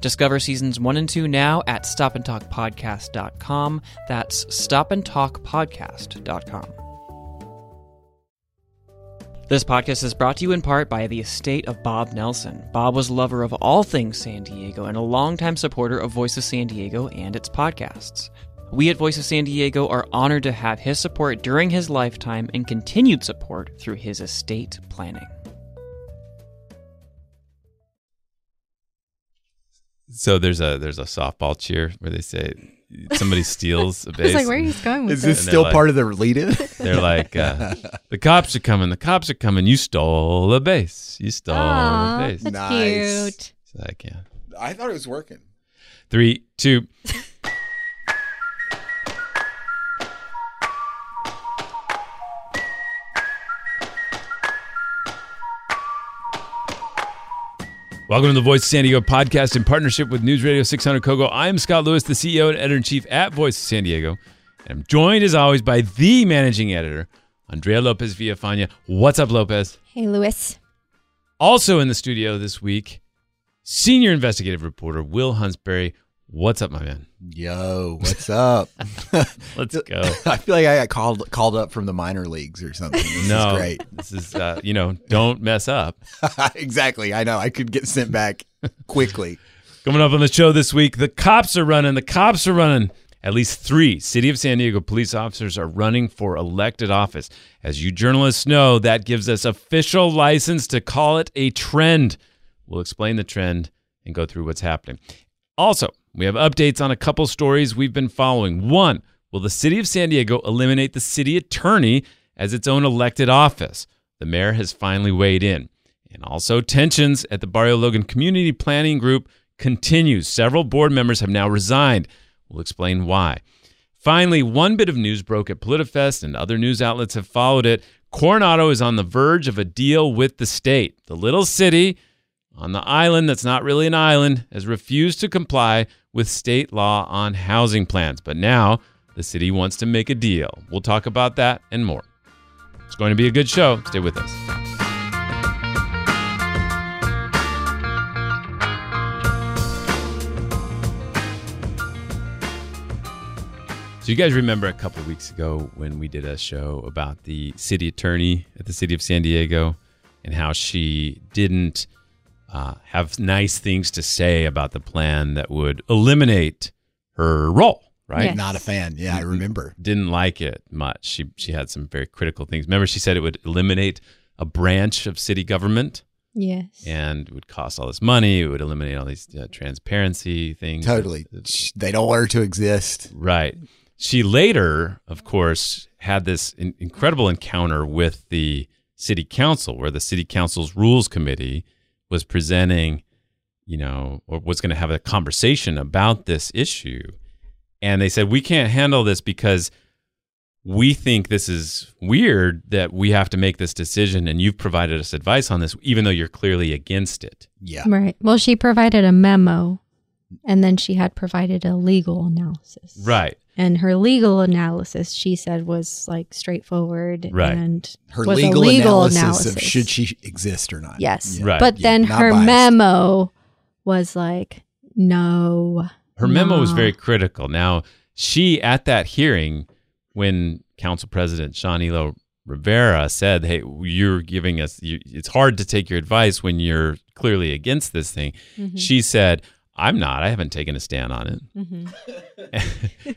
Discover seasons one and two now at stopandtalkpodcast.com. That's stopandtalkpodcast.com. This podcast is brought to you in part by the estate of Bob Nelson. Bob was a lover of all things San Diego and a longtime supporter of Voice of San Diego and its podcasts. We at Voice of San Diego are honored to have his support during his lifetime and continued support through his estate planning. So there's a there's a softball cheer where they say somebody steals a I was base. like, where are you going with Is this? this And they're still like- part of the lead-in? They're like, uh, the cops are coming. The cops are coming. You stole a base. You stole Aw, a base. that's Nice. cute. So I can't. I thought it was working. Three, two. Welcome to the Voice of San Diego podcast in partnership with News Radio 600 Kogo. I am Scott Lewis, the CEO and editor in chief at Voice of San Diego. And I'm joined as always by the managing editor, Andrea Lopez Villafana. What's up, Lopez? Hey, Lewis. Also in the studio this week, senior investigative reporter Will Huntsberry. What's up, my man? Yo, what's up? Let's go. I feel like I got called called up from the minor leagues or something. This no, is great. this is uh, you know, don't mess up. exactly. I know. I could get sent back quickly. Coming up on the show this week, the cops are running. The cops are running. At least three City of San Diego police officers are running for elected office. As you journalists know, that gives us official license to call it a trend. We'll explain the trend and go through what's happening. Also, we have updates on a couple stories we've been following. One, will the City of San Diego eliminate the city attorney as its own elected office? The mayor has finally weighed in. And also, tensions at the Barrio Logan Community Planning Group continues. Several board members have now resigned. We'll explain why. Finally, one bit of news broke at PolitiFest, and other news outlets have followed it. Coronado is on the verge of a deal with the state. The little city on the island that's not really an island has refused to comply with state law on housing plans. But now the city wants to make a deal. We'll talk about that and more. It's going to be a good show. Stay with us. So you guys remember a couple weeks ago when we did a show about the city attorney at the city of San Diego and how she didn't uh, have nice things to say about the plan that would eliminate her role, right? Yes. Not a fan. Yeah, I remember. Didn't like it much. She she had some very critical things. Remember, she said it would eliminate a branch of city government Yes. and it would cost all this money. It would eliminate all these uh, transparency things. Totally. They don't want her to exist. Right. She later, of course, had this in- incredible encounter with the city council, where the city council's rules committee was presenting, you know, or was going to have a conversation about this issue. And they said, we can't handle this because we think this is weird that we have to make this decision and you've provided us advice on this, even though you're clearly against it. Yeah. Right. Well, she provided a memo and then she had provided a legal analysis. Right. And her legal analysis, she said, was like straightforward Right. and Her was legal, a legal analysis, analysis. of should she exist or not. Yes. Yeah. Right. But Yeah, then not her biased. memo was like, no. Her memo was very critical. Now, she at that hearing, when Council President Sean Elo Rivera said, "Hey, you're giving us. You, it's hard to take your advice when you're clearly against this thing," Mhm. she said, "I'm not. I haven't taken a stand on it." Mhm.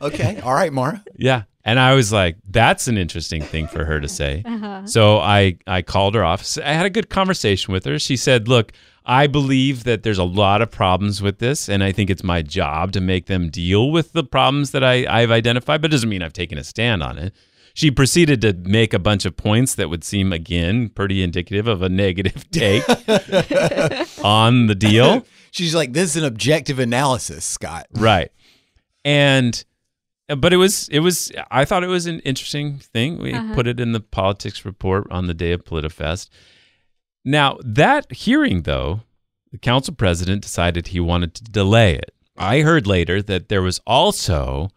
Okay. All right, Mara. Yeah, and I was like, "That's an interesting thing for her to say." Uh-huh. So I I called her off. I had a good conversation with her. She said, "Look, I believe that there's a lot of problems with this, and I think it's my job to make them deal with the problems that I, I've identified, but it doesn't mean I've taken a stand on it." She proceeded to make a bunch of points that would seem, again, pretty indicative of a negative take on the deal. She's like, this is an objective analysis, Scott. Right. And but it was it was I thought it was an interesting thing. We Uh-huh. put it in the politics report on the day of PolitiFest. Now that hearing, though, the council president decided he wanted to delay it. I heard later that there was also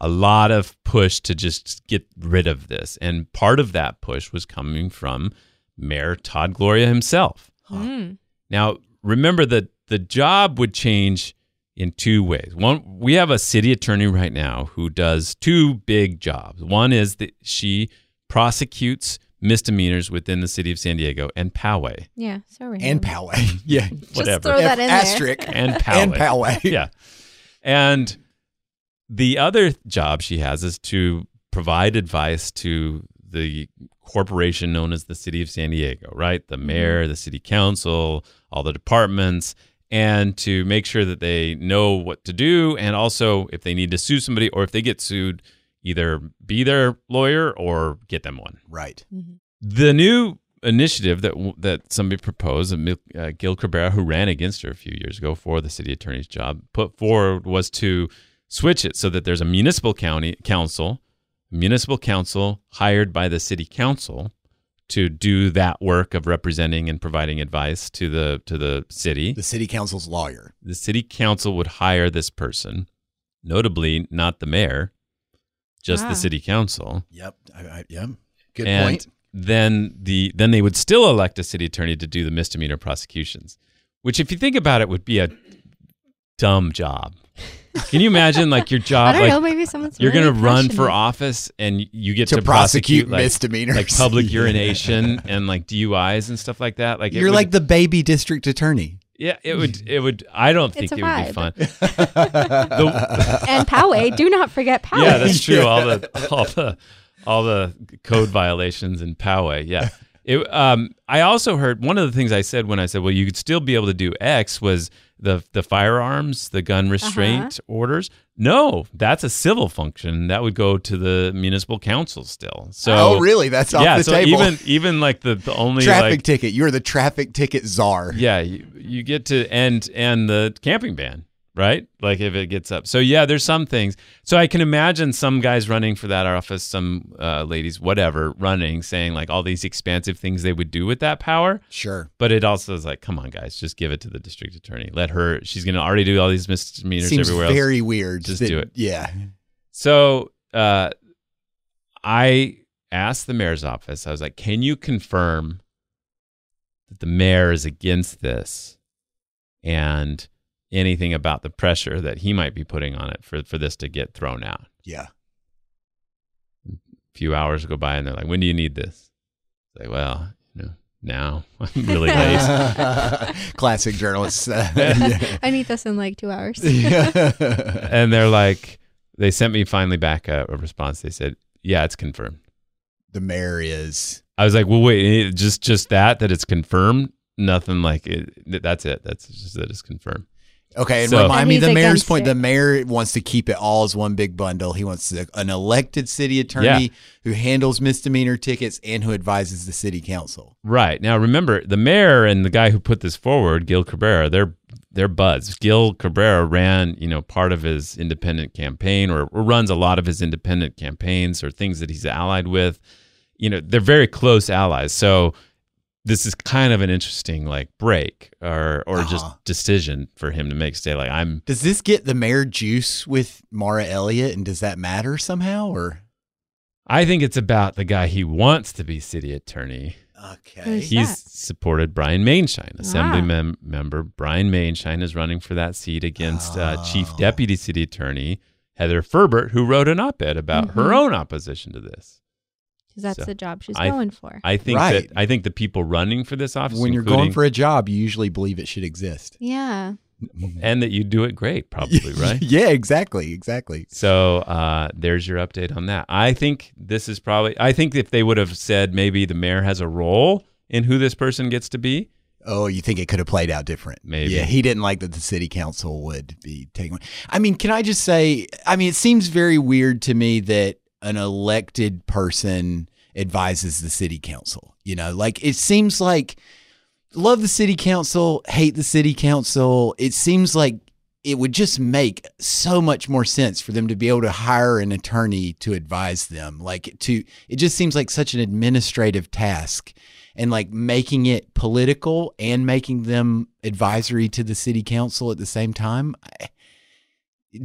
a lot of push to just get rid of this, and part of that push was coming from Mayor Todd Gloria himself. Mm. Now, remember that the job would change in two ways. One, we have a city attorney right now who does two big jobs. One is that she prosecutes misdemeanors within the city of San Diego and Poway. Yeah, so random. And Poway. yeah. Whatever. throw that in there. Asterisk. And Poway. And Poway. yeah. And the other job she has is to provide advice to the corporation known as the City of San Diego, right? The mm-hmm. mayor, the city council, all the departments, and to make sure that they know what to do. And also, if they need to sue somebody or if they get sued, either be their lawyer or get them one. Right. The new initiative that that somebody proposed, uh, Gil Cabrera, who ran against her a few years ago for the city attorney's job, put forward was to switch it so that there's a municipal county council, municipal counsel hired by the city council to do that work of representing and providing advice to the to the city. The city council's lawyer. The city council would hire this person, notably not the mayor, just Wow. the ah. city council Yep. I, I, yeah. Good and point. then the then they would still elect a city attorney to do the misdemeanor prosecutions, which, if you think about it, would be a dumb job. Can you imagine like your job? I job don't like know. Maybe someone's you're really gonna run for office and you get To to, prosecute like, misdemeanors. like public urination and like DUIs and stuff like that. Like You're would- like the baby district attorney. yeah, it would it would. I don't think It's a it would be fun. The- and Poway. Do not forget Poway. yeah, that's true. All the all the all the code violations in Poway. Yeah. It, um, I also heard one of the things I said when I said, "Well, you could still be able to do X," was the the firearms, the gun uh-huh. restraint orders. No, that's a civil function that would go to the municipal counsel still. So, oh, really? That's off yeah. the so table. even even like the the only traffic like ticket. You're the traffic ticket czar. yeah, you, you get to and and the camping ban, right? Like if it gets up. So yeah, there's some things. So I can imagine some guys running for that office, some uh, ladies, whatever, running, saying like all these expansive things they would do with that power. Sure. But it also is like, come on, guys, just give it to the district attorney. Let her. She's gonna already do all these misdemeanors Seems everywhere else. very weird. Just that- do it. Yeah. So uh, I asked the mayor's office, I was like, can you confirm that the mayor is against this and anything about the pressure that he might be putting on it for, for this to get thrown out? Yeah. A few hours go by and they're like, when do you need this? It's like, well, you know, now I'm really late. Classic journalists. Yeah. I need this in like two hours. and they're like, they sent me finally back a, a response. They said, yeah, it's confirmed. the mayor is. I was like, well, wait, eh, just just that that it's confirmed. Nothing like it. That's it. That's just that it's confirmed. Okay, and So- remind me the mayor's point. it. The mayor wants to keep it all as one big bundle. He wants a- an elected city attorney Yeah. who handles misdemeanor tickets and who advises the city council. Right now, remember the mayor and the guy who put this forward, Gil Cabrera. They're they're buds. Gil Cabrera ran, you know, part of his independent campaign, or, or runs a lot of his independent campaigns, or things that he's allied with. You know, they're very close allies. So this is kind of an interesting like break or or just Uh-huh. decision for him to make. Stay like I'm Does this get the mayor juice with Mara Elliott, and does that matter somehow? Or I think it's about the guy he wants to be city attorney. okay, Who's He's that? supported Brian Maienschein, Assembly Ah. mem- member. Brian Maienschein is running for that seat against uh, Chief Oh. Deputy City Attorney Heather Ferbert, who wrote an op-ed about her Mhm. own opposition to this. 'Cause that's So, the job she's I- going for. I think Right. that I think the people running for this office, when you're going for a job, you usually believe it should exist. yeah. and that you do it great, probably right. yeah, exactly, exactly. So uh, there's your update on that. I think this is probably. I think if they would have said maybe the mayor has a role in who this person gets to be, Oh, you think it could have played out different? Maybe. Yeah, he didn't like that the city council would be taking. I mean, can I just say? I mean, it seems very weird to me that an elected person advises the city council. You know, like it seems like love the city council, hate the city council. It seems like it would just make so much more sense for them to be able to hire an attorney to advise them. Like to it just seems like such an administrative task and like making it political and making them advisory to the city council at the same time. I-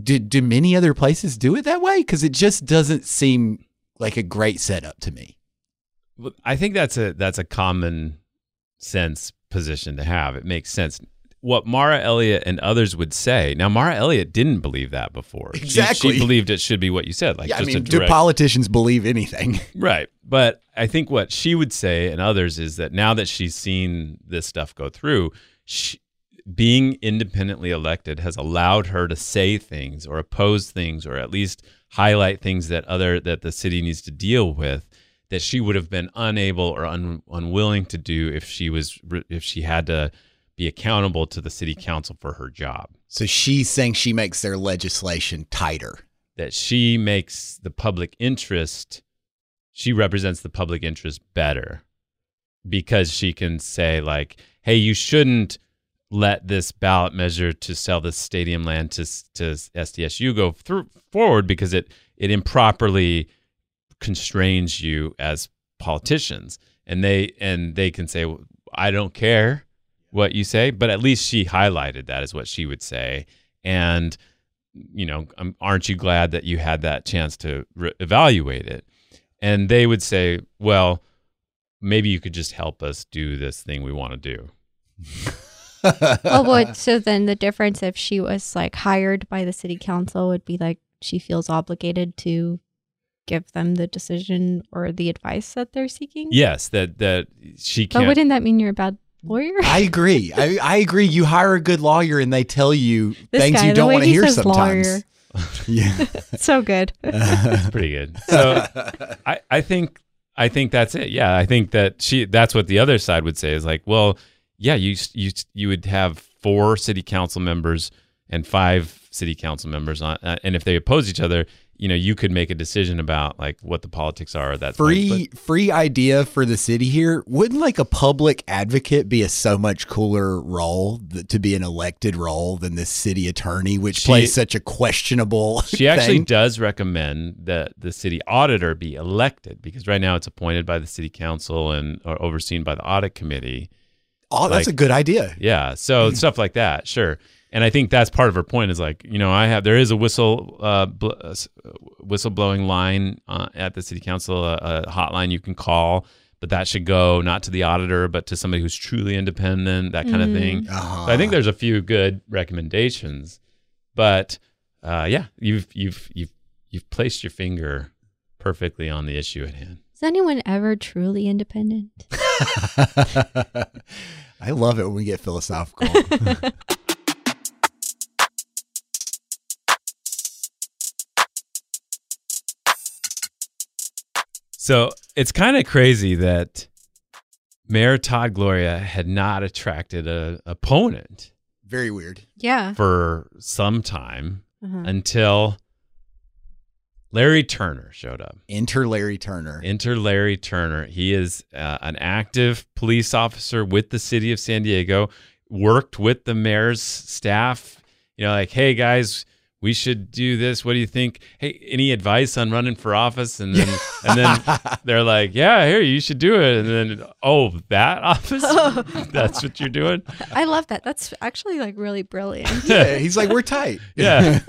Do do many other places do it that way? Cuz it just doesn't seem like a great setup to me. Well, I think that's a that's a common sense position to have. It makes sense. What Mara Elliott and others would say. Now, Mara Elliott didn't believe that before. She- She, Exactly. believed it should be what you said, like yeah, I mean, a do politicians believe anything? right. But I think what she would say and others is that now that she's seen this stuff go through, she, being independently elected has allowed her to say things or oppose things or at least highlight things that other that the city needs to deal with that she would have been unable or un, unwilling to do if she was if she had to be accountable to the city council for her job So she's saying she makes their legislation tighter. that she makes the public interest she represents the public interest better because she can say like hey you shouldn't let this ballot measure to sell this stadium land to to SDSU go through forward because it it improperly constrains you as politicians. And they and they can say I don't care what you say but at least she highlighted that is what she would say. And you know um, aren't you glad that you had that chance to re- evaluate it? And they would say well maybe you could just help us do this thing we want to do oh, what? So then the difference if she was like hired by the city council would be like she feels obligated to give them the decision or the advice that they're seeking. yes that that she But can't wouldn't that mean you're a bad lawyer? I agree. I, I agree. You hire a good lawyer and they tell you This things guy, you don't want to he hear says sometimes. lawyer. Yeah. so good. That's pretty good so I, I think I think that's it. Yeah, I think that she that's what the other side would say is like, well, yeah, you you you would have four city council members and five city council members on, uh, and if they oppose each other, you know, you could make a decision about like what the politics are at that point. free free idea for the city here. Wouldn't like a public advocate be a so much cooler role th- to be an elected role than this city attorney, which She- plays such a questionable. She actually does recommend that the city auditor be elected because right now it's appointed by the city council and or overseen by the audit committee. Oh, that's like- a good idea. Yeah, so stuff like that, sure. And I think that's part of her point is like, you know, I have there is a whistle uh, bl- uh, uh, whistleblowing line uh, at the city council, a, a hotline you can call, but that should go not to the auditor, but to somebody who's truly independent, that kind of thing. Uh-huh. So I think there's a few good recommendations, but uh, yeah, you've you've you've you've placed your finger perfectly on the issue at hand. Is anyone ever truly independent? I love it when we get philosophical. So it's kind of crazy that Mayor Todd Gloria had not attracted a opponent Very weird. Yeah. for some time Uh-huh. until Larry Turner showed up. Enter Larry Turner. Enter Larry Turner. He is uh, an active police officer with the city of San Diego, worked with the mayor's staff. You know, like, hey guys, we should do this. What do you think? Hey, any advice on running for office? And then, and then they're like, yeah, here, you should do it. And then, oh, that office? That's what you're doing? I love that. That's actually like really brilliant. yeah, he's like, we're tight. Yeah.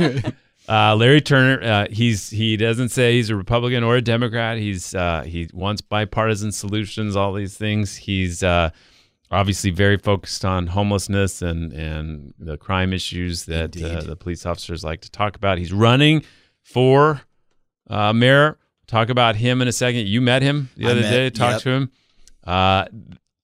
Uh, Larry Turner, uh, he's he doesn't say he's a Republican or a Democrat. He's uh, he wants bipartisan solutions, all these things. He's uh, obviously very focused on homelessness and and the crime issues that uh, the police officers like to talk about. He's running for uh, mayor. Talk about him in a second. You met him the I other met- day. Talked yep. to him. Uh,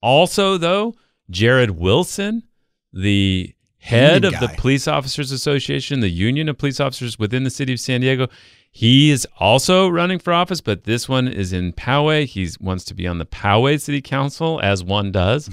also, though, Jared Wilson, the head Union of the. Police Officers Association, the union of police officers within the city of San Diego. He is also running for office, but this one is in Poway. He wants to be on the Poway City Council, as one does.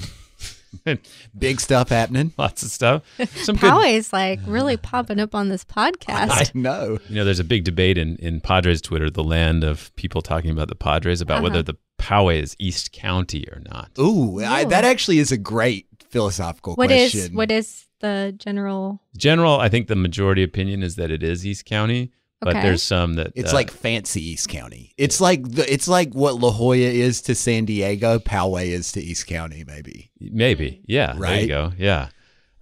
Big stuff happening. Lots of stuff. Some good Poway is like really popping up on this podcast. I know. You know, there's a big debate in, in Padres Twitter, the land of people talking about the Padres, about Uh-huh. whether the Poway is East County or not. Ooh, I, that actually is a great philosophical What is question. what is the general? General, I think the majority opinion is that it is East County, but Okay. there's some that It's uh, like fancy East County. It's like the, it's like what La Jolla is to San Diego, Poway is to East County, maybe. maybe, yeah, there you Right? go, yeah.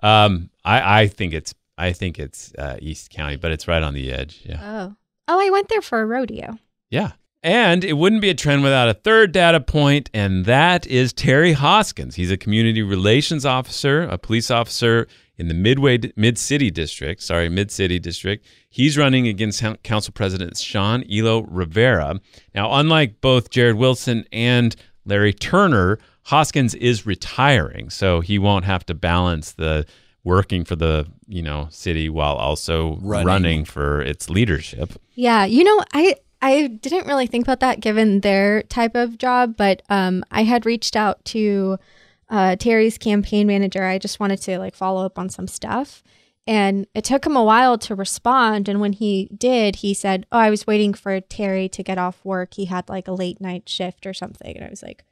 Um, I I think it's I think it's uh, East County, but it's right on the edge, yeah. Oh, oh, I went there for a rodeo. Yeah. And it wouldn't be a trend without a third data point, and that is Terry Hoskins. He's a community relations officer, a police officer in the Midway Mid City District. Sorry, Mid City District. He's running against Council President Sean Elo Rivera. Now, unlike both Jared Wilson and Larry Turner, Hoskins is retiring, so he won't have to balance the working for the you know city while also Running. running for its leadership. Yeah, you know, I I didn't really think about that given their type of job, but um, I had reached out to uh, Terry's campaign manager. I just wanted to like follow up on some stuff, and it took him a while to respond. And when he did, he said, "Oh, I was waiting for Terry to get off work. He had like a late night shift or something." And I was like.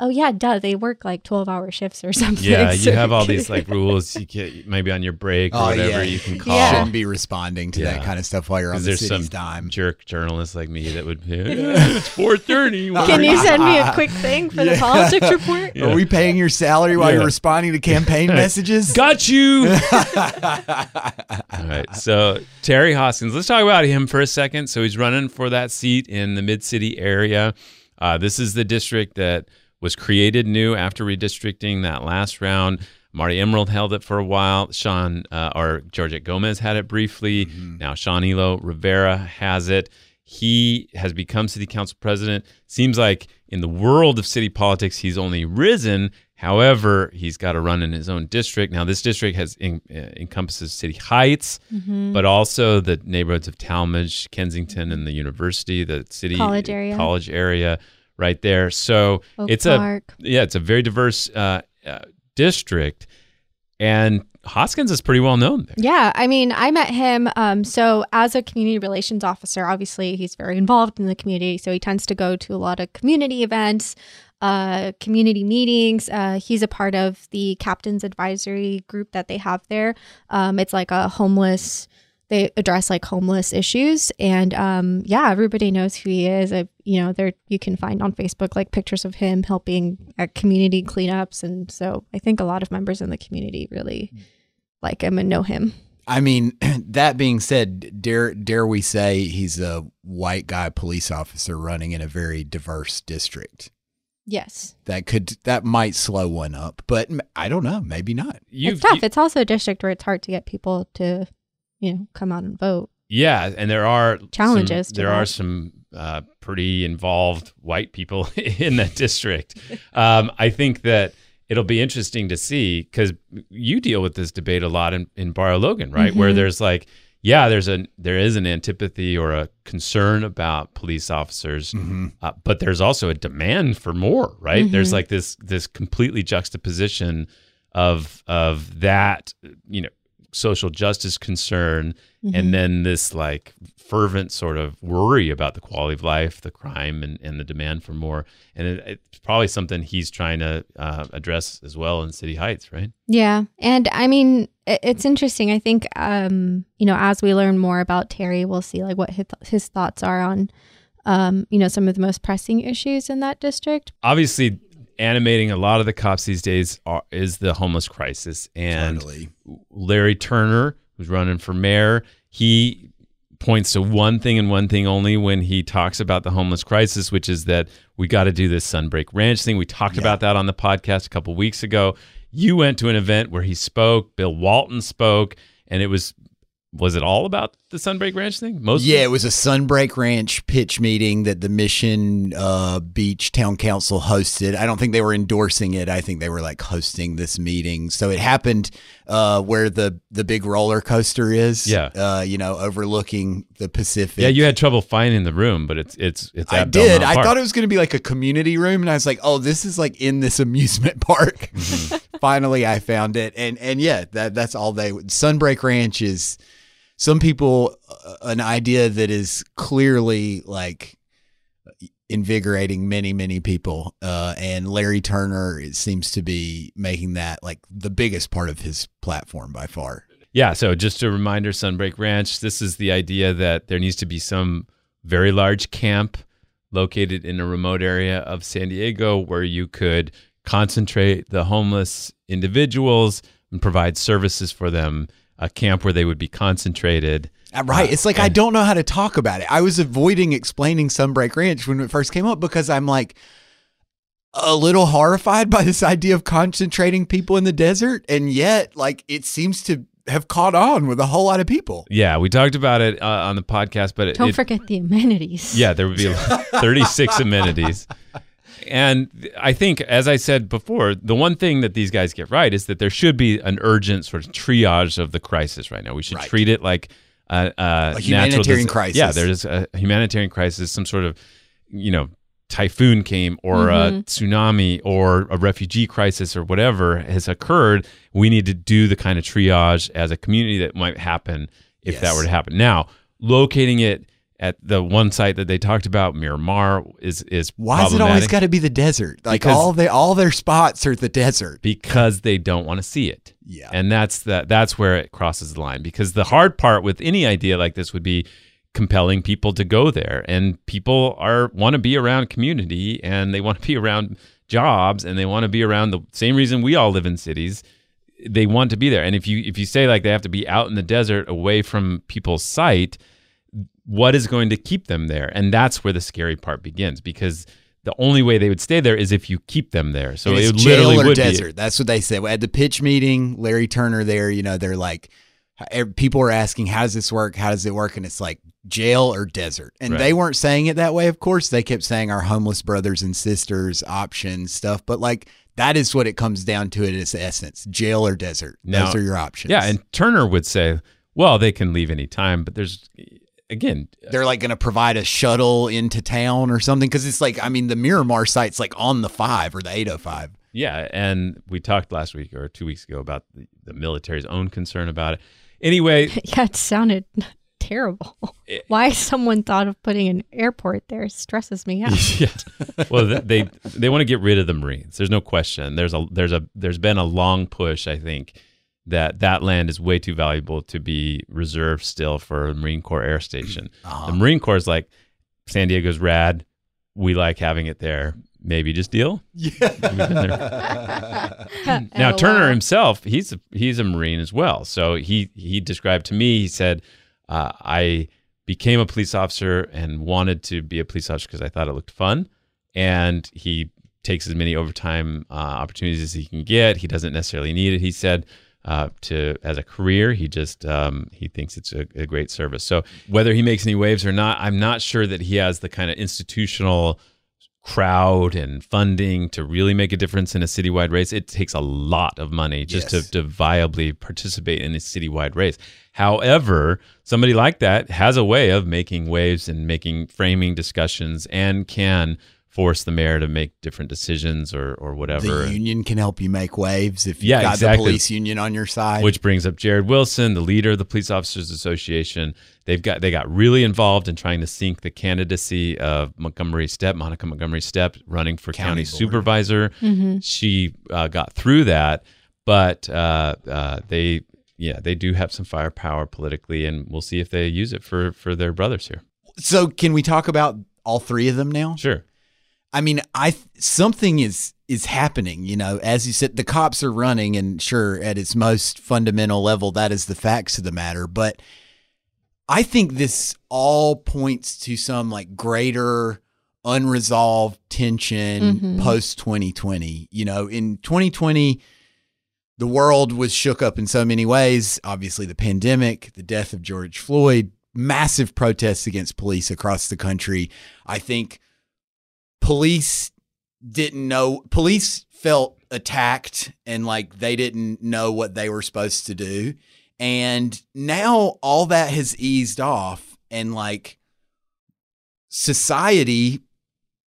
Oh yeah, duh. They work like twelve hour shifts or something. Yeah, so you have all these like rules. You can maybe on your break or Oh, whatever yeah. you can call. Yeah. Shouldn't be responding to Yeah. that kind of stuff while you're on the there's some city's dime. jerk journalists like me that would be, "Yeah, it's four thirty. Can you send me a quick thing for the politics report? Yeah. Are we paying your salary while Yeah. you're responding to campaign messages? Got you. All right. So Terry Hoskins, let's talk about him for a second. So he's running for that seat in the Mid City area. Uh, this is the district that was created new after redistricting that last round. Marti Emerald held it for a while. Sean uh, or Georgette Gomez had it briefly. Now Sean Elo Rivera has it. He has become city council president. Seems like in the world of city politics, he's only risen. However, he's got to run in his own district. Now, this district has en- uh, encompasses City Heights, Mm-hmm. but also the neighborhoods of Talmadge, Kensington, and the university, the city College area. college area, right there. So Oak it's Park. a yeah, it's a very diverse uh, uh, district, and Hoskins is pretty well known there. Yeah, I mean, I met him. Um, so as a community relations officer, obviously he's very involved in the community. So he tends to go to a lot of community events, uh, community meetings. Uh, he's a part of the captain's advisory group that they have there. Um, it's like a homeless. They address like homeless issues, and um, yeah, everybody knows who he is. I, you know, there you can find on Facebook like pictures of him helping at community cleanups, and so I think a lot of members in the community really like him and know him. I mean, that being said, dare dare we say he's a white guy police officer running in a very diverse district? Yes. That could that might slow one up, but I don't know. Maybe not. You've- it's tough. you- it's also a district where it's hard to get people to, you know, come out and vote. Yeah, and there are Challenges to there are some uh, pretty involved white people in that district. Um, I think that it'll be interesting to see because you deal with this debate a lot in, in Barrio Logan, right? Where Mhm. there's like, yeah, there's a there is an antipathy or a concern about police officers, Mhm. uh, but there's also a demand for more, right? There's Mhm. like this this completely juxtaposition of of that, you know, social justice concern Mhm. and then this like fervent sort of worry about the quality of life, the crime, and, and the demand for more. And it, it's probably something he's trying to uh, address as well in City Heights, right? Yeah. And I mean, it's interesting. I think, um, you know, as we learn more about Terry, we'll see like what his, his thoughts are on, um, you know, some of the most pressing issues in that district. Obviously, animating a lot of the cops these days are, is the homeless crisis. And Totally. Larry Turner, who's running for mayor, he points to one thing and one thing only when he talks about the homeless crisis, which is that we got to do this Sunbreak Ranch thing. We talked Yeah. about that on the podcast a couple weeks ago. You went to an event where he spoke, Bill Walton spoke, and it was was it all about the Sunbreak Ranch thing? Most Yeah, it was a Sunbreak Ranch pitch meeting that the Mission uh, Beach Town Council hosted. I don't think they were endorsing it. I think they were like hosting this meeting. So it happened uh, where the the big roller coaster is. Yeah. uh, you know, overlooking the Pacific. Yeah, you had trouble finding the room, but it's it's it's. I did. I thought it was going to be like a community room, and I was like, "Oh, this is like in this amusement park." Mm-hmm. Finally, I found it, and and yeah, that that's all they. Sunbreak Ranch is some people uh, an idea that is clearly like invigorating many, many people. Uh, and Larry Turner it seems to be making that like the biggest part of his platform by far. Yeah. So just a reminder, Sunbreak Ranch. This is the idea that there needs to be some very large camp located in a remote area of San Diego where you could concentrate the homeless individuals and provide services for them. A camp where they would be concentrated. Uh, Right. It's like I don't know how to talk about it. I was avoiding explaining Sunbreak Ranch when it first came up because I'm like a little horrified by this idea of concentrating people in the desert. And yet, like, it seems to have caught on with a whole lot of people. Yeah, we talked about it uh, on the podcast, but it, Don't it- forget the amenities. Yeah, there would be 36 amenities. And I think, as I said before, the one thing that these guys get right is that there should be an urgent sort of triage of the crisis right now. We should Right. treat it like a, a, natural humanitarian dis- crisis. Yeah, there's a humanitarian crisis, some sort of, you know, typhoon came or a mm-hmm. tsunami or a refugee crisis or whatever has occurred. We need to do the kind of triage as a community that might happen if that were to happen. Now, locating it at the one site that they talked about, Miramar, is is Why is it always got to be the desert? Like Because- all they all their spots are the desert. because they don't want to see it. Yeah. And that's the, that's where it crosses the line because the hard part with any idea like this would be compelling people to go there and people are want to be around community and they want to be around jobs and they want to be around the same reason we all live in cities they want to be there and if you if you say like they have to be out in the desert away from people's sight what is going to keep them there and that's where the scary part begins because the only way they would stay there is if you keep them there so it literally jail or would be desert. That's what they said at the pitch meeting. Larry Turner there, you know, they're like, people are asking, "How does this work? How does it work?" And it's like jail or desert. And Right. they weren't saying it that way. Of course, they kept saying our homeless brothers and sisters options stuff. But like that is what it comes down to. At its essence, jail or desert. Now- Those are your options. Yeah, and Turner would say, "Well, they can leave any time, but there's again, uh, they're like going to provide a shuttle into town or something because it's like I mean the Miramar site's like on the five or the eight hundred five. yeah." And we talked last week or two weeks ago about the, the military's own concern about it. Anyway, Yeah, it sounded terrible. It- Why someone thought of putting an airport there stresses me out. yeah. Well, they they want to get rid of the Marines. There's no question. There's a there's a there's been a long push, I think, that that land is way too valuable to be reserved still for a Marine Corps Air Station. The Marine Corps is like San Diego's rad. We like having it there. Maybe just deal. Now Turner LOL. himself, he's a, he's a Marine as well. So he he described to me, he said, uh, I became a police officer and wanted to be a police officer because I thought it looked fun, and he takes as many overtime uh, opportunities as he can get. He doesn't necessarily need it. He said. Uh, to as a career, he just um, he thinks it's a, a great service. So whether he makes any waves or not, I'm not sure that he has the kind of institutional crowd and funding to really make a difference in a citywide race. It takes a lot of money just Yes. to, to viably participate in a citywide race. However, somebody like that has a way of making waves and making framing discussions and can force the mayor to make different decisions or, or whatever. The union can help you make waves if you've Yeah, got exactly. the police union on your side. which brings up Jared Wilson, the leader of the Police Officers Association. They've got they got really involved in trying to sink the candidacy of Montgomery Steppe, Monica Montgomery Steppe, running for county, County board. supervisor. Mhm. She uh, got through that, but uh, uh, they yeah they do have some firepower politically, and we'll see if they use it for for their brothers here. so can we talk about all three of them now? Sure. I mean, I something is is happening. You know, as you said, the cops are running, and sure, at its most fundamental level, that is the facts of the matter. But I think this all points to some like greater unresolved tension Mhm. post 2020. You know, in 2020, the world was shook up in so many ways. Obviously, the pandemic, the death of George Floyd, massive protests against police across the country. I think police didn't know, police felt attacked and like they didn't know what they were supposed to do. And now all that has eased off and like society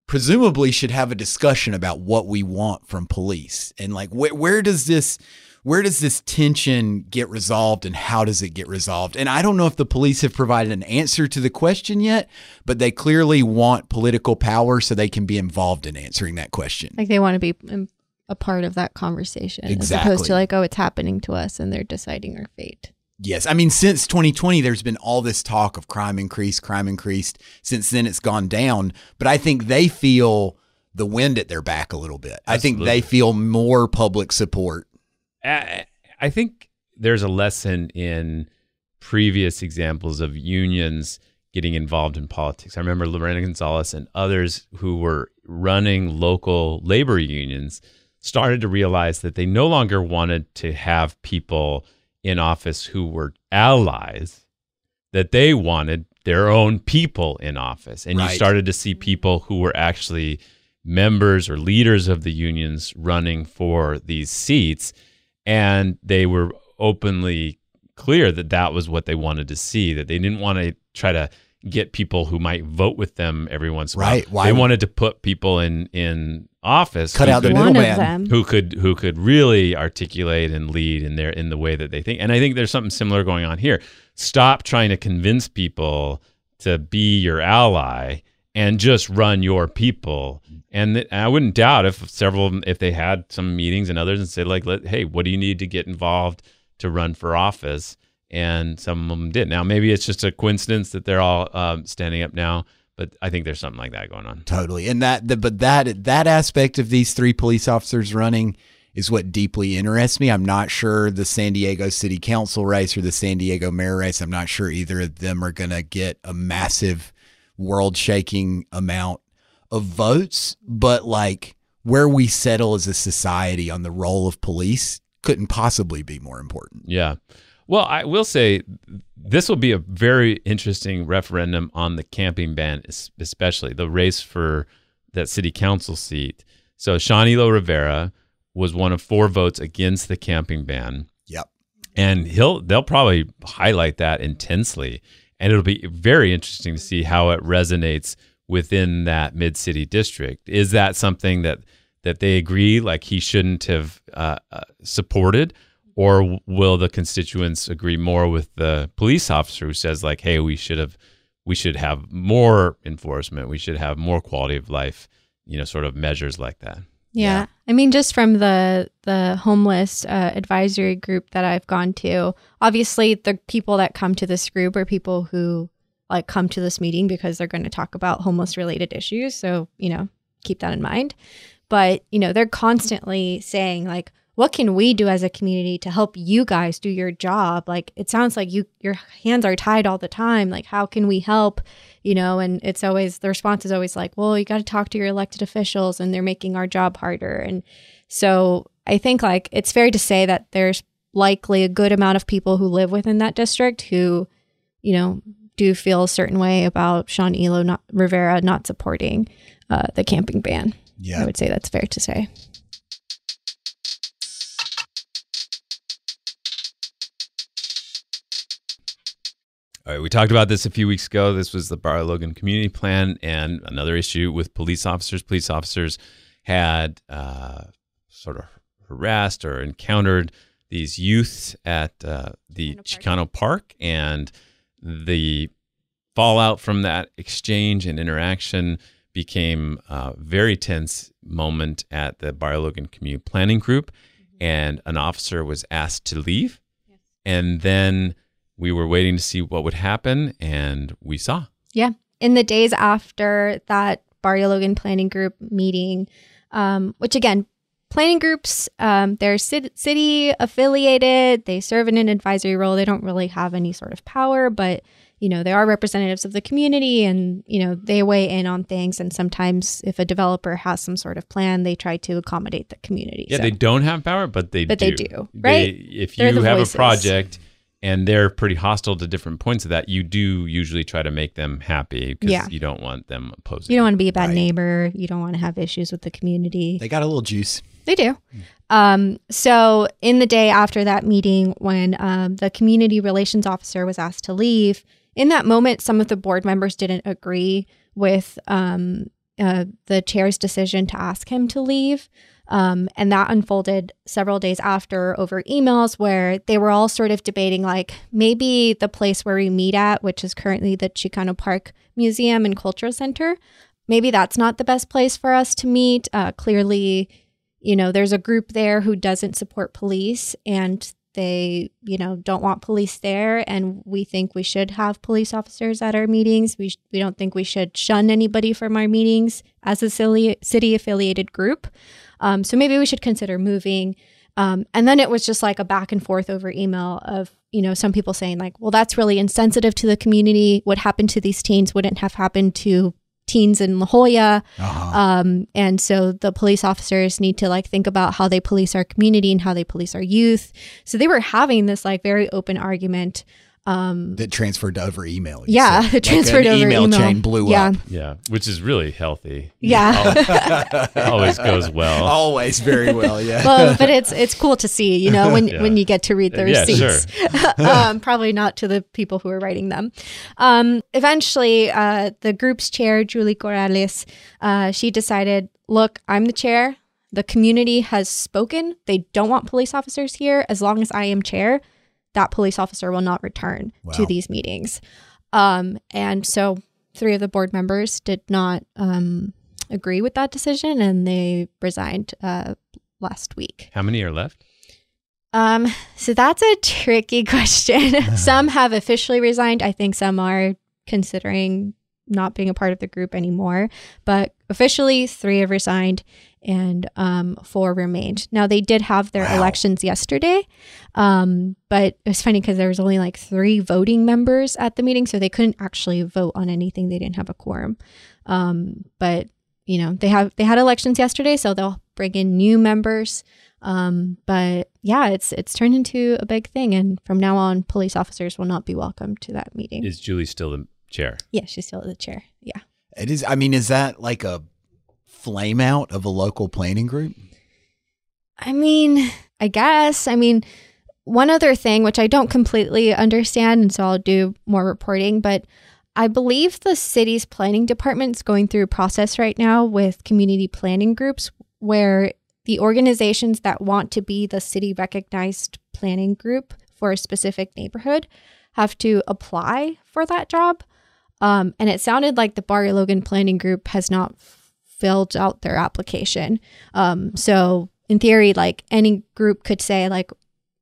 presumably should have a discussion about what we want from police and like where where does this where does this tension get resolved and how does it get resolved? And I don't know if the police have provided an answer to the question yet, but they clearly want political power so they can be involved in answering that question. Like they want to be a part of that conversation as opposed to like, oh, it's happening to us and they're deciding our fate. Yes. I mean, since 2020, there's been all this talk of crime increased, crime increased. Since then, it's gone down. But I think they feel the wind at their back a little bit. I think they feel more public support. I I think there's a lesson in previous examples of unions getting involved in politics. I remember Lorena Gonzalez and others who were running local labor unions started to realize that they no longer wanted to have people in office who were allies, that they wanted their own people in office. And you started to see people who were actually members or leaders of the unions running for these seats and they were openly clear that that was what they wanted to see that they didn't want to try to get people who might vote with them every once in a Right. while Why- they wanted to put people in in office Cut who out the could- One middleman. who could who could really articulate and lead in their in the way that they think. And I think there's something similar going on here. Stop trying to convince people to be your ally and just run your people. And th- I wouldn't doubt if several of them, if they had some meetings and others and say like, Let, "Hey, what do you need to get involved to run for office?" And some of them did. Now maybe it's just a coincidence that they're all um, standing up now, but I think there's something like that going on. Totally. And that, the, but that, that aspect of these three police officers running is what deeply interests me. I'm not sure the San Diego City Council race or the San Diego mayor race, I'm not sure either of them are going to get a massive world shaking amount of votes. But like where we settle as a society on the role of police couldn't possibly be more important. Yeah. Well, I will say this will be a very interesting referendum on the camping ban, especially the race for that city council seat. So Sean Elo Rivera was one of four votes against the camping ban, Yep. and he'll they'll probably highlight that intensely, and it'll be very interesting to see how it resonates within that mid city district. Is that something that that they agree like he shouldn't have uh, uh, supported? or will the constituents agree more with the police officer who says like hey we should have we should have more enforcement we should have more quality of life you know sort of measures like that Yeah. Yeah. I mean, just from the the homeless uh, advisory group that I've gone to, obviously the people that come to this group are people who like come to this meeting because they're going to talk about homeless related issues. So you know, keep that in mind. But you know, they're constantly saying like, "What can we do as a community to help you guys do your job?" Like, it sounds like you your hands are tied all the time. Like, how can we help? you know and it's always the response is always like well you got to talk to your elected officials and they're making our job harder and so i think like it's fair to say that there's likely a good amount of people who live within that district who you know do feel a certain way about sean elo not, rivera not supporting uh, the camping ban Yeah, i would say that's fair to say all right we talked about this a few weeks ago. This was the Barrio Logan community plan and another issue with police officers. Police officers had uh, sort of harassed or encountered these youths at uh, the Chicano Park, and the fallout from that exchange and interaction became a very tense moment at the Barrio Logan Community Planning Group, and an officer was asked to leave, and then we were waiting to see what would happen, and we saw. Yeah. In the days after that Barrio Logan planning group meeting, um, which again, planning groups, um, they're city, city affiliated, they serve in an advisory role. They don't really have any sort of power, but you know, they are representatives of the community and, you know, they weigh in on things. And sometimes if a developer has some sort of plan, they try to accommodate the community. Yeah, So- they don't have power, but they But do. they do, They- right? if They're you the have voices. a project and they're pretty hostile to different points of that, you do usually try to make them happy because Yeah. you don't want them opposing. you don't want to be a bad Right. neighbor. You don't want to have issues with the community. They got a little juice. They do. Um, so, in the day after that meeting, when um, the community relations officer was asked to leave, in that moment, some of the board members didn't agree with um, uh, the chair's decision to ask him to leave. Um, and that unfolded several days after over emails where they were all sort of debating like maybe the place where we meet at, which is currently the Chicano Park Museum and Cultural Center, maybe that's not the best place for us to meet. Uh, clearly, you know, there's a group there who doesn't support police and they, you know, don't want police there. And we think we should have police officers at our meetings. We, sh- we don't think we should shun anybody from our meetings as a city affiliated group. Um, so maybe we should consider moving. Um, and then it was just like a back and forth over email of, you know, some people saying, like, well, that's really insensitive to the community. What happened to these teens wouldn't have happened to teens in La Jolla. Uh-huh. Um, and so the police officers need to like think about how they police our community and how they police our youth. So they were having this like very open argument um, that transferred over email. Yeah, it transferred like over email, email. chain blew yeah. up. Yeah, which is really healthy. Yeah, always goes well. Always very well. Yeah. well, but it's it's cool to see, you know, when yeah. when you get to read the receipts. Yeah, sure. um, probably not to the people who are writing them. Um, eventually, uh, the group's chair, Julie Corrales, uh, she decided, look, I'm the chair. The community has spoken. They don't want police officers here as long as I am chair that police officer will not return wow. to these meetings. Um, and so three of the board members did not um, agree with that decision and they resigned uh, last week. How many are left? Um, so that's a tricky question. some have officially resigned. I think some are considering not being a part of the group anymore. But officially, three have resigned and um, four remained. Now, they did have their wow. elections yesterday, um, but it was funny because there was only like three voting members at the meeting, so they couldn't actually vote on anything. They didn't have a quorum. Um, but you know, they have they had elections yesterday, so they'll bring in new members. Um, but yeah, it's it's turned into a big thing, and from now on, police officers will not be welcome to that meeting. Is Julie still the chair? Yeah, she's still the chair. Yeah. It is. I mean, is that like a flame out of a local planning group? I mean, I guess. I mean, one other thing, which I don't completely understand, and so I'll do more reporting, but I believe the city's planning department is going through a process right now with community planning groups where the organizations that want to be the city recognized planning group for a specific neighborhood have to apply for that job. Um, and it sounded like the Barrio Logan Planning Group has not filled out their application. Um, so in theory, like any group could say, like,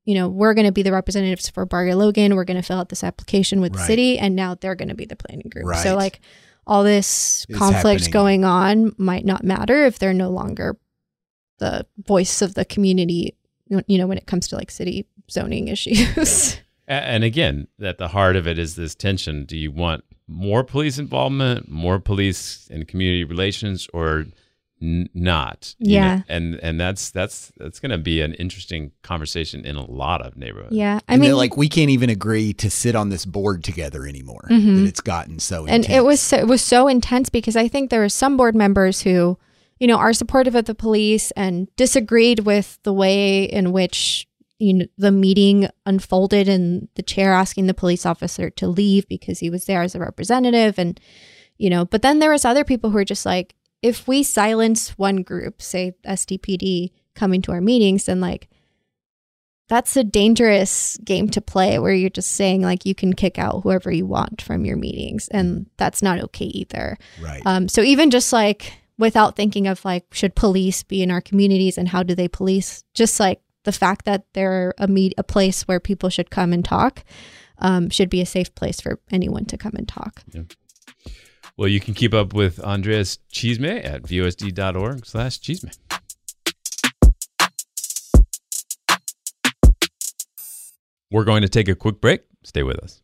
you know, we're going to be the representatives for Barrio Logan. We're going to fill out this application with right. the city, and now they're going to be the planning group. Right. So like all this it's conflict happening. going on might not matter if they're no longer the voice of the community. You know, when it comes to like city zoning issues. And again, at the heart of it is this tension. Do you want more police involvement, more police and community relations, or n- not? Yeah, know? and and that's that's that's going to be an interesting conversation in a lot of neighborhoods. Yeah, I and mean, like we can't even agree to sit on this board together anymore. Mm-hmm. That it's gotten so and intense. it was so, it was so intense because I think there were some board members who, you know, are supportive of the police and disagreed with the way in which you know the meeting unfolded and the chair asking the police officer to leave because he was there as a representative and you know but then there was other people who were just like if we silence one group say SDPD coming to our meetings then like that's a dangerous game to play where you're just saying like you can kick out whoever you want from your meetings and that's not okay either. Right. Um so even just like without thinking of like should police be in our communities and how do they police just like the fact that they're a meet a place where people should come and talk um, should be a safe place for anyone to come and talk. Yeah. Well, you can keep up with Andrea's Chisme at vosd.org slash chisme. We're going to take a quick break. Stay with us.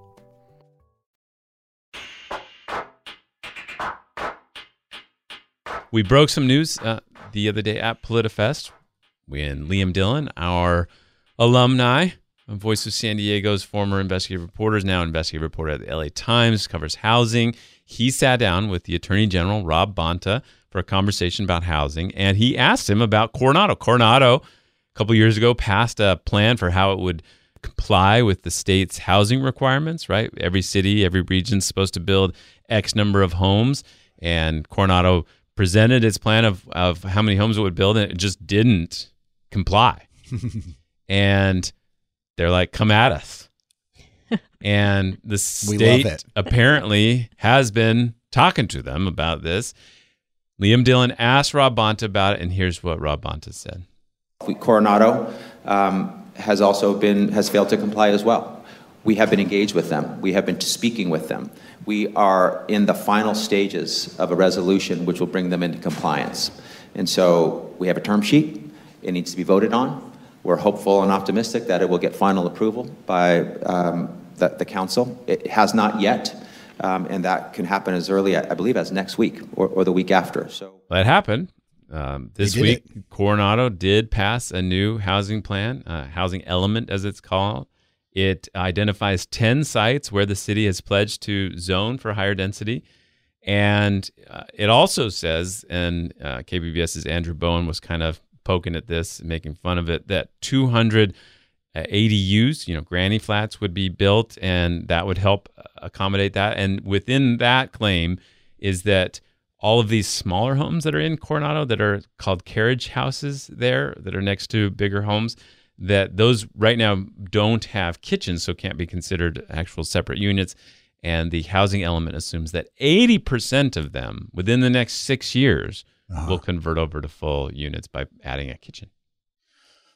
We broke some news uh, the other day at PolitiFest when Liam Dillon, our alumni, Voice of San Diego's former investigative reporter, is now investigative reporter at the LA Times, covers housing. He sat down with the Attorney General, Rob Bonta, for a conversation about housing, and he asked him about Coronado. Coronado, a couple years ago, passed a plan for how it would comply with the state's housing requirements, right? Every city, every region is supposed to build X number of homes, and Coronado presented its plan of, of how many homes it would build, and it just didn't comply. and they're like, come at us. and the state apparently has been talking to them about this. Liam Dillon asked Rob Bonta about it, and here's what Rob Bonta said. Coronado um, has also been has failed to comply as well. We have been engaged with them. We have been speaking with them. We are in the final stages of a resolution which will bring them into compliance. And so we have a term sheet. It needs to be voted on. We're hopeful and optimistic that it will get final approval by um, the, the, council. It has not yet, um, and that can happen as early, I believe, as next week or, or the week after. So that happened. Um, this week, it. Coronado did pass a new housing plan, uh, housing element as it's called. It identifies 10 sites where the city has pledged to zone for higher density. And uh, it also says, and uh, KPBS's Andrew Bowen was kind of poking at this, making fun of it, that 200 uh, ADUs, you know, granny flats would be built, and that would help uh, accommodate that. And within that claim is that all of these smaller homes that are in Coronado that are called carriage houses there that are next to bigger homes that those right now don't have kitchens so can't be considered actual separate units and the housing element assumes that 80% of them within the next 6 years uh-huh. will convert over to full units by adding a kitchen.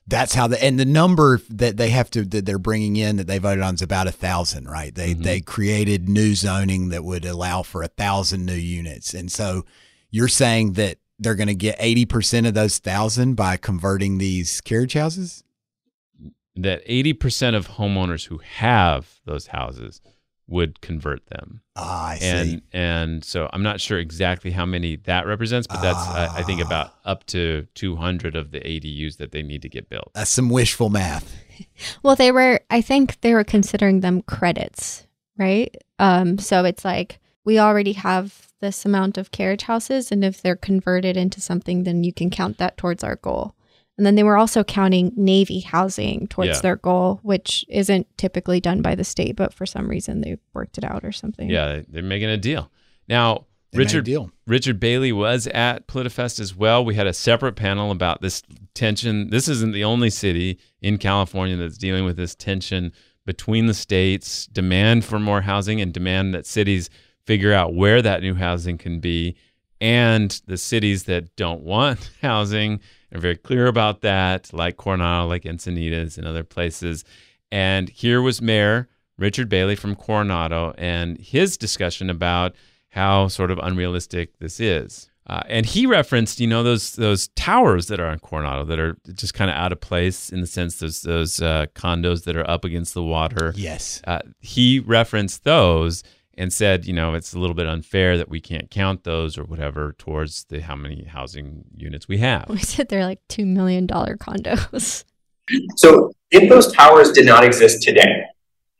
That's how the and the number that they have to that they're bringing in that they voted on is about a thousand, right? They mm-hmm. they created new zoning that would allow for a thousand new units, and so you're saying that they're going to get eighty percent of those thousand by converting these carriage houses. That eighty percent of homeowners who have those houses would convert them. Ah, I and, see. And so I'm not sure exactly how many that represents, but that's ah. I, I, think ah. about up to 200 of the ADUs that they need to get built. That's some wishful math. well, they were. I think they were considering them credits, right? Um, so it's like we already have this amount of carriage houses, and if they're converted into something, then you can count that towards our goal. And then they were also counting Navy housing towards yeah. their goal, which isn't typically done by the state, but for some reason they worked it out or something. Yeah, they're making a deal. Now, they Richard deal. Richard Bailey was at PolitiFest as well. We had a separate panel about this tension. This isn't the only city in California that's dealing with this tension between the states, demand for more housing and demand that cities figure out where that new housing can be, and the cities that don't want housing are very clear about that, like Coronado, like Encinitas, and other places. And here was Mayor Richard Bailey from Coronado and his discussion about how sort of unrealistic this is. Uh, and he referenced, you know, those those towers that are on Coronado that are just kind of out of place in the sense those those uh, condos that are up against the water. Yes. Uh, he referenced those and said, you know, it's a little bit unfair that we can't count those or whatever towards the how many housing units we have. We said they're like two million dollar condos. So if those towers did not exist today,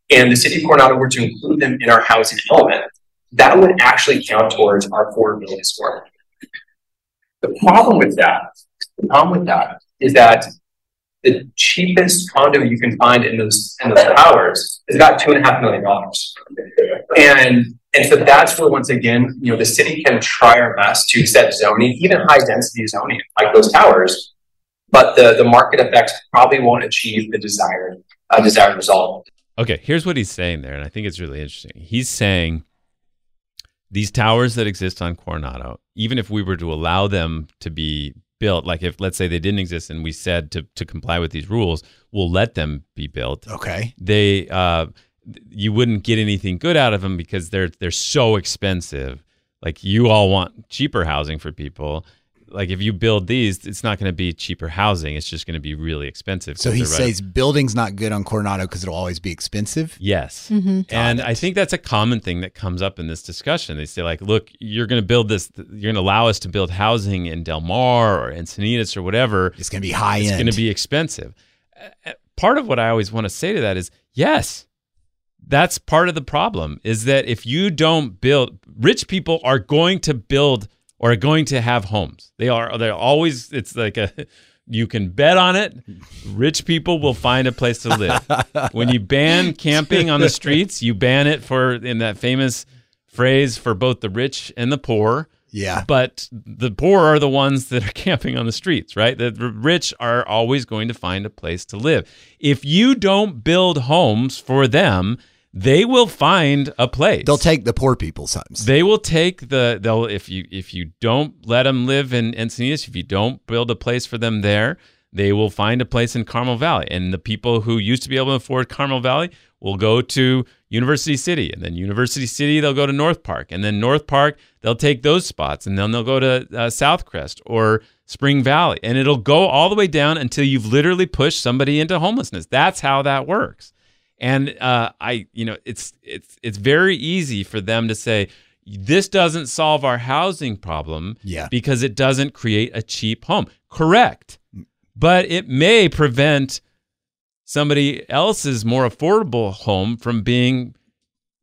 and the city of Coronado were to include them in our housing element, that would actually count towards our four million square. The problem with that, the problem with that is that the cheapest condo you can find in those in those towers is about two and a half million dollars. And and so that's where once again, you know, the city can try our best to set zoning, even high density zoning, like those towers. but the, the market effects probably won't achieve the desired uh, desired result. Okay, here's what he's saying there, and I think it's really interesting. He's saying these towers that exist on Coronado, even if we were to allow them to be built, like if let's say they didn't exist and we said to, to comply with these rules, we'll let them be built. Okay. They uh, you wouldn't get anything good out of them because they're they're so expensive. Like you all want cheaper housing for people. Like if you build these, it's not going to be cheaper housing. It's just going to be really expensive. So he right- says building's not good on Coronado because it'll always be expensive. yes. Mm-hmm. And I think that's a common thing that comes up in this discussion. They say, like, look, you're going to build this, you're going to allow us to build housing in Del Mar or Encinitas or whatever. It's going to be high It's end. It's going to be expensive. Part of what I always want to say to that is, yes, that's part of the problem is that if you don't build, rich people are going to build or are going to have homes. They are, they're always, it's like a, you can bet on it. Rich people will find a place to live. when you ban camping on the streets, you ban it for, in that famous phrase, for both the rich and the poor yeah. but the poor are the ones that are camping on the streets, right? The rich are always going to find a place to live. If you don't build homes for them, they will find a place. They'll take the poor people's homes. They will take the they'll if you if you don't let them live in Encinitas, if you don't build a place for them there, they will find a place in Carmel Valley. And the people who used to be able to afford Carmel Valley will go to University City, and then University City they'll go to North Park, and then North Park they'll take those spots, and then they'll go to uh, Southcrest or Spring Valley, and it'll go all the way down until you've literally pushed somebody into homelessness. That's how that works. And uh, I, you know, it's it's it's very easy for them to say this doesn't solve our housing problem Yeah. because it doesn't create a cheap home. Correct, but it may prevent somebody else's more affordable home from being,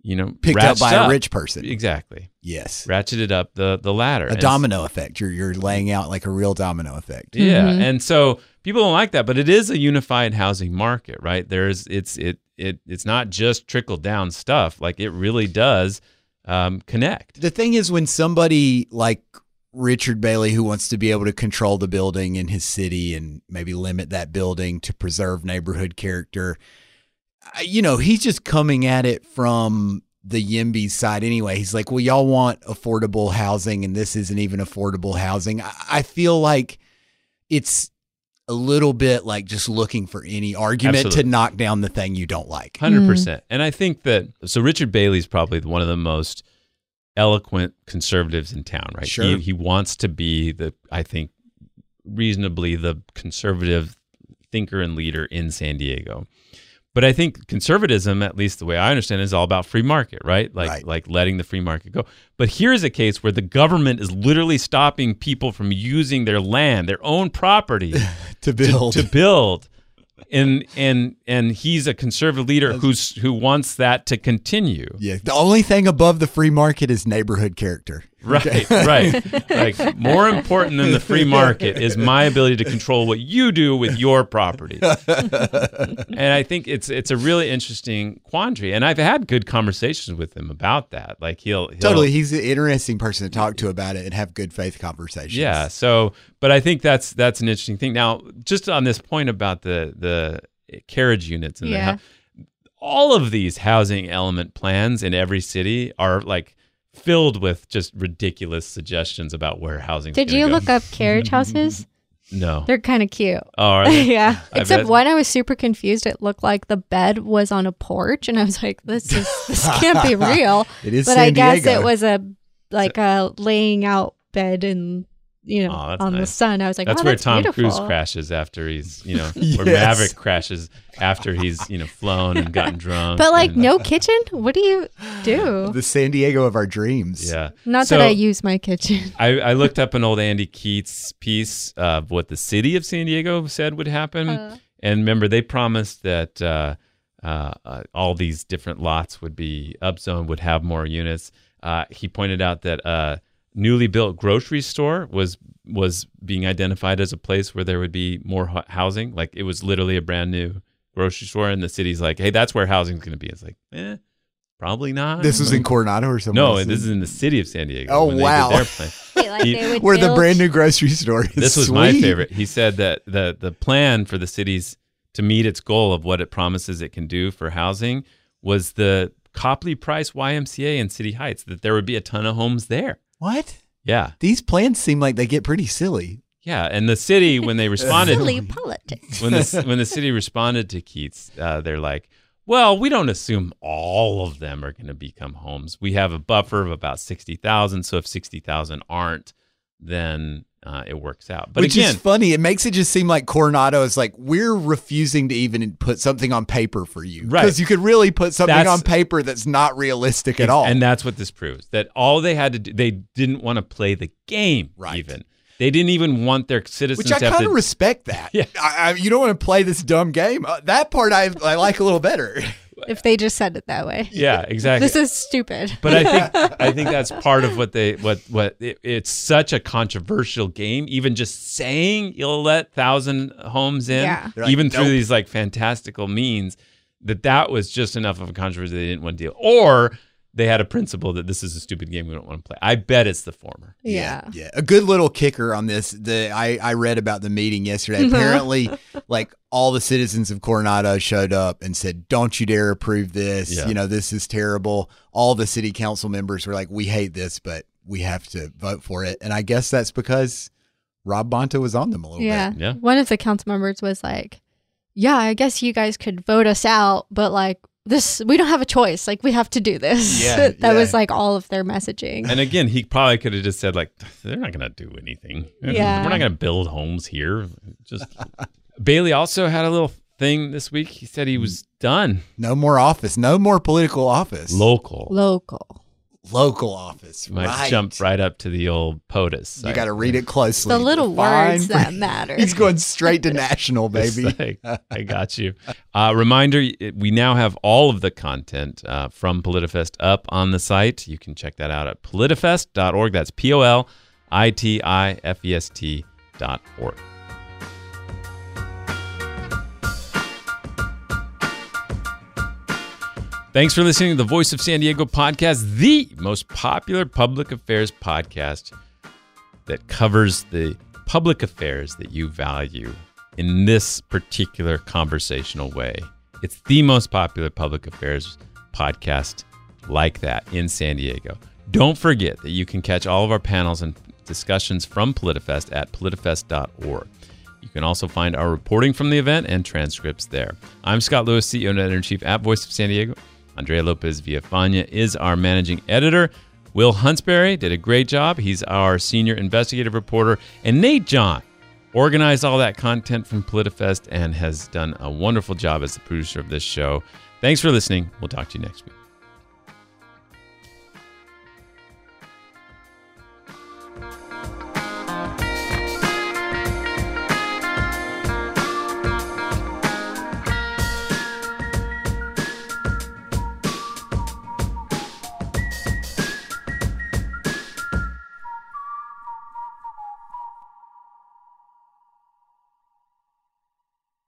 you know, Picked up by ratcheted a rich person. Exactly, Yes. ratcheted up the the ladder. A And domino effect. You're you're laying out like a real domino effect. yeah, Mhm. and so people don't like that, but it is a unified housing market, right? There's it's it it it's not just trickle down stuff. Like it really does um, connect. The thing is, when somebody like Richard Bailey, who wants to be able to control the building in his city and maybe limit that building to preserve neighborhood character, you know, he's just coming at it from the YIMBY side anyway. He's like, well, y'all want affordable housing, and this isn't even affordable housing. I, I feel like it's a little bit like just looking for any argument Absolutely. to knock down the thing you don't like. Hundred hmm. percent. And I think that so Richard Bailey's probably one of the most eloquent conservatives in town, right? Sure. He, he wants to be the I think reasonably the conservative thinker and leader in San Diego. But I think conservatism, at least the way I understand it, is all about free market, right? Like Right. like letting the free market go. But here's a case where the government is literally stopping people from using their land, their own property To build. to build and and and he's a conservative leader who's who wants that to continue yeah. The only thing above the free market is neighborhood character. Right right like more important than the free market is my ability to control what you do with your property and i think it's it's a really interesting quandary and i've had good conversations with him about that like he'll, he'll Totally. He's an interesting person to talk to about it and have good faith conversations. Yeah. So, but I think that's that's an interesting thing. Now, just on this point about the the carriage units and Yeah. the all of these housing element plans in every city are like filled with just ridiculous suggestions about where housing. Did you look up carriage houses? No. They're kind of cute. Oh, are they? yeah. I Except bet. one, I was super confused. It looked like the bed was on a porch, and I was like, "This is this can't be real." It is but San I guess Diego. it was a like a laying out bed and you know Oh, that's on the sun. I was like, that's "Oh, where that's Tom beautiful. Cruise crashes after he's, you know, or Yes. Maverick crashes after he's, you know, flown and gotten drunk. But like, and- no kitchen. What do you do? the San Diego of our dreams. Yeah. Not So- that I use my kitchen. I, I looked up an old Andy Keatts piece of what the city of San Diego said would happen. Uh. and remember, they promised that uh, uh, uh, all these different lots would be upzoned, would have more units. Uh, he pointed out that a newly built grocery store was was being identified as a place where there would be more hu- housing. Like it was literally a brand new grocery store, and the city's like, "Hey, that's where housing's going to be." It's like, eh, Probably not. This was in Coronado or something. no, else? this is in the city of San Diego. Oh, when they did wow. their plan. Wait, like He- they would where the brand new grocery store is. this was my favorite. He said that the the plan for the city's to meet its goal of what it promises it can do for housing was the Copley Price YMCA in City Heights. That there would be a ton of homes there. What? Yeah, These plans seem like they get pretty silly. yeah. And the city when they responded Silly politics. when the when the city responded to Keatts, uh, they're like, "Well, we don't assume all of them are going to become homes. We have a buffer of about sixty thousand. So if sixty thousand aren't, then uh, it works out." But Which again, is funny. It makes it just seem like Coronado is like, we're refusing to even put something on paper for you. Right. Because you could really put something That's- on paper that's not realistic at all. And that's what this proves that all they had to do, they didn't want to play the game. Right. Even they didn't even want their citizens Which I kind of respect that. Yeah. I, I, you don't want to play this dumb game. Uh, that part I, I like a little better. if they just said it that way. yeah, exactly. This is stupid. but I think I think that's part of what they what what it, it's such a controversial game. Even just saying you'll let thousand homes in, Yeah. Like, even through these like fantastical means, that that was just enough of a controversy they didn't want to deal. Or they had a principle that this is a stupid game we don't want to play. I bet it's the former. yeah. Yeah. A good little kicker on this. The I, I read about the meeting yesterday. Apparently, like all the citizens of Coronado showed up and said, Don't you dare approve this. Yeah. You know, this is terrible. All the city council members were like, We hate this, but we have to vote for it. And I guess that's because Rob Bonta was on them a little Yeah. bit. Yeah. One of the council members was like, "Yeah, I guess you guys could vote us out, but like this, we don't have a choice. Like we have to do this." Yeah, that yeah. was like all of their messaging. And again, he probably could have just said like, "They're not going to do anything. Yeah. We're not going to build homes here." Just Bailey also had a little thing this week. He said he was done No more office. No more political office. local. Local. Local office. Might right. jump right up to the old POTUS. You got to read it closely. The little Fine words that matter. He's going straight to national, baby. like, I got you. Uh, reminder: we now have all of the content uh, from PolitiFest up on the site. You can check that out at politifest.org. That's p o l i t i f e s t dot org. Thanks for listening to the Voice of San Diego podcast, the most popular public affairs podcast that covers the public affairs that you value in this particular conversational way. It's the most popular public affairs podcast like that in San Diego. Don't forget that you can catch all of our panels and discussions from PolitiFest at politifest.org. You can also find our reporting from the event and transcripts there. I'm Scott Lewis, CEO and editor in chief at Voice of San Diego. Andrea Lopez Villafana is our managing editor. Will Huntsberry did a great job. He's our senior investigative reporter. And Nate John organized all that content from PolitiFest and has done a wonderful job as the producer of this show. Thanks for listening. We'll talk to you next week.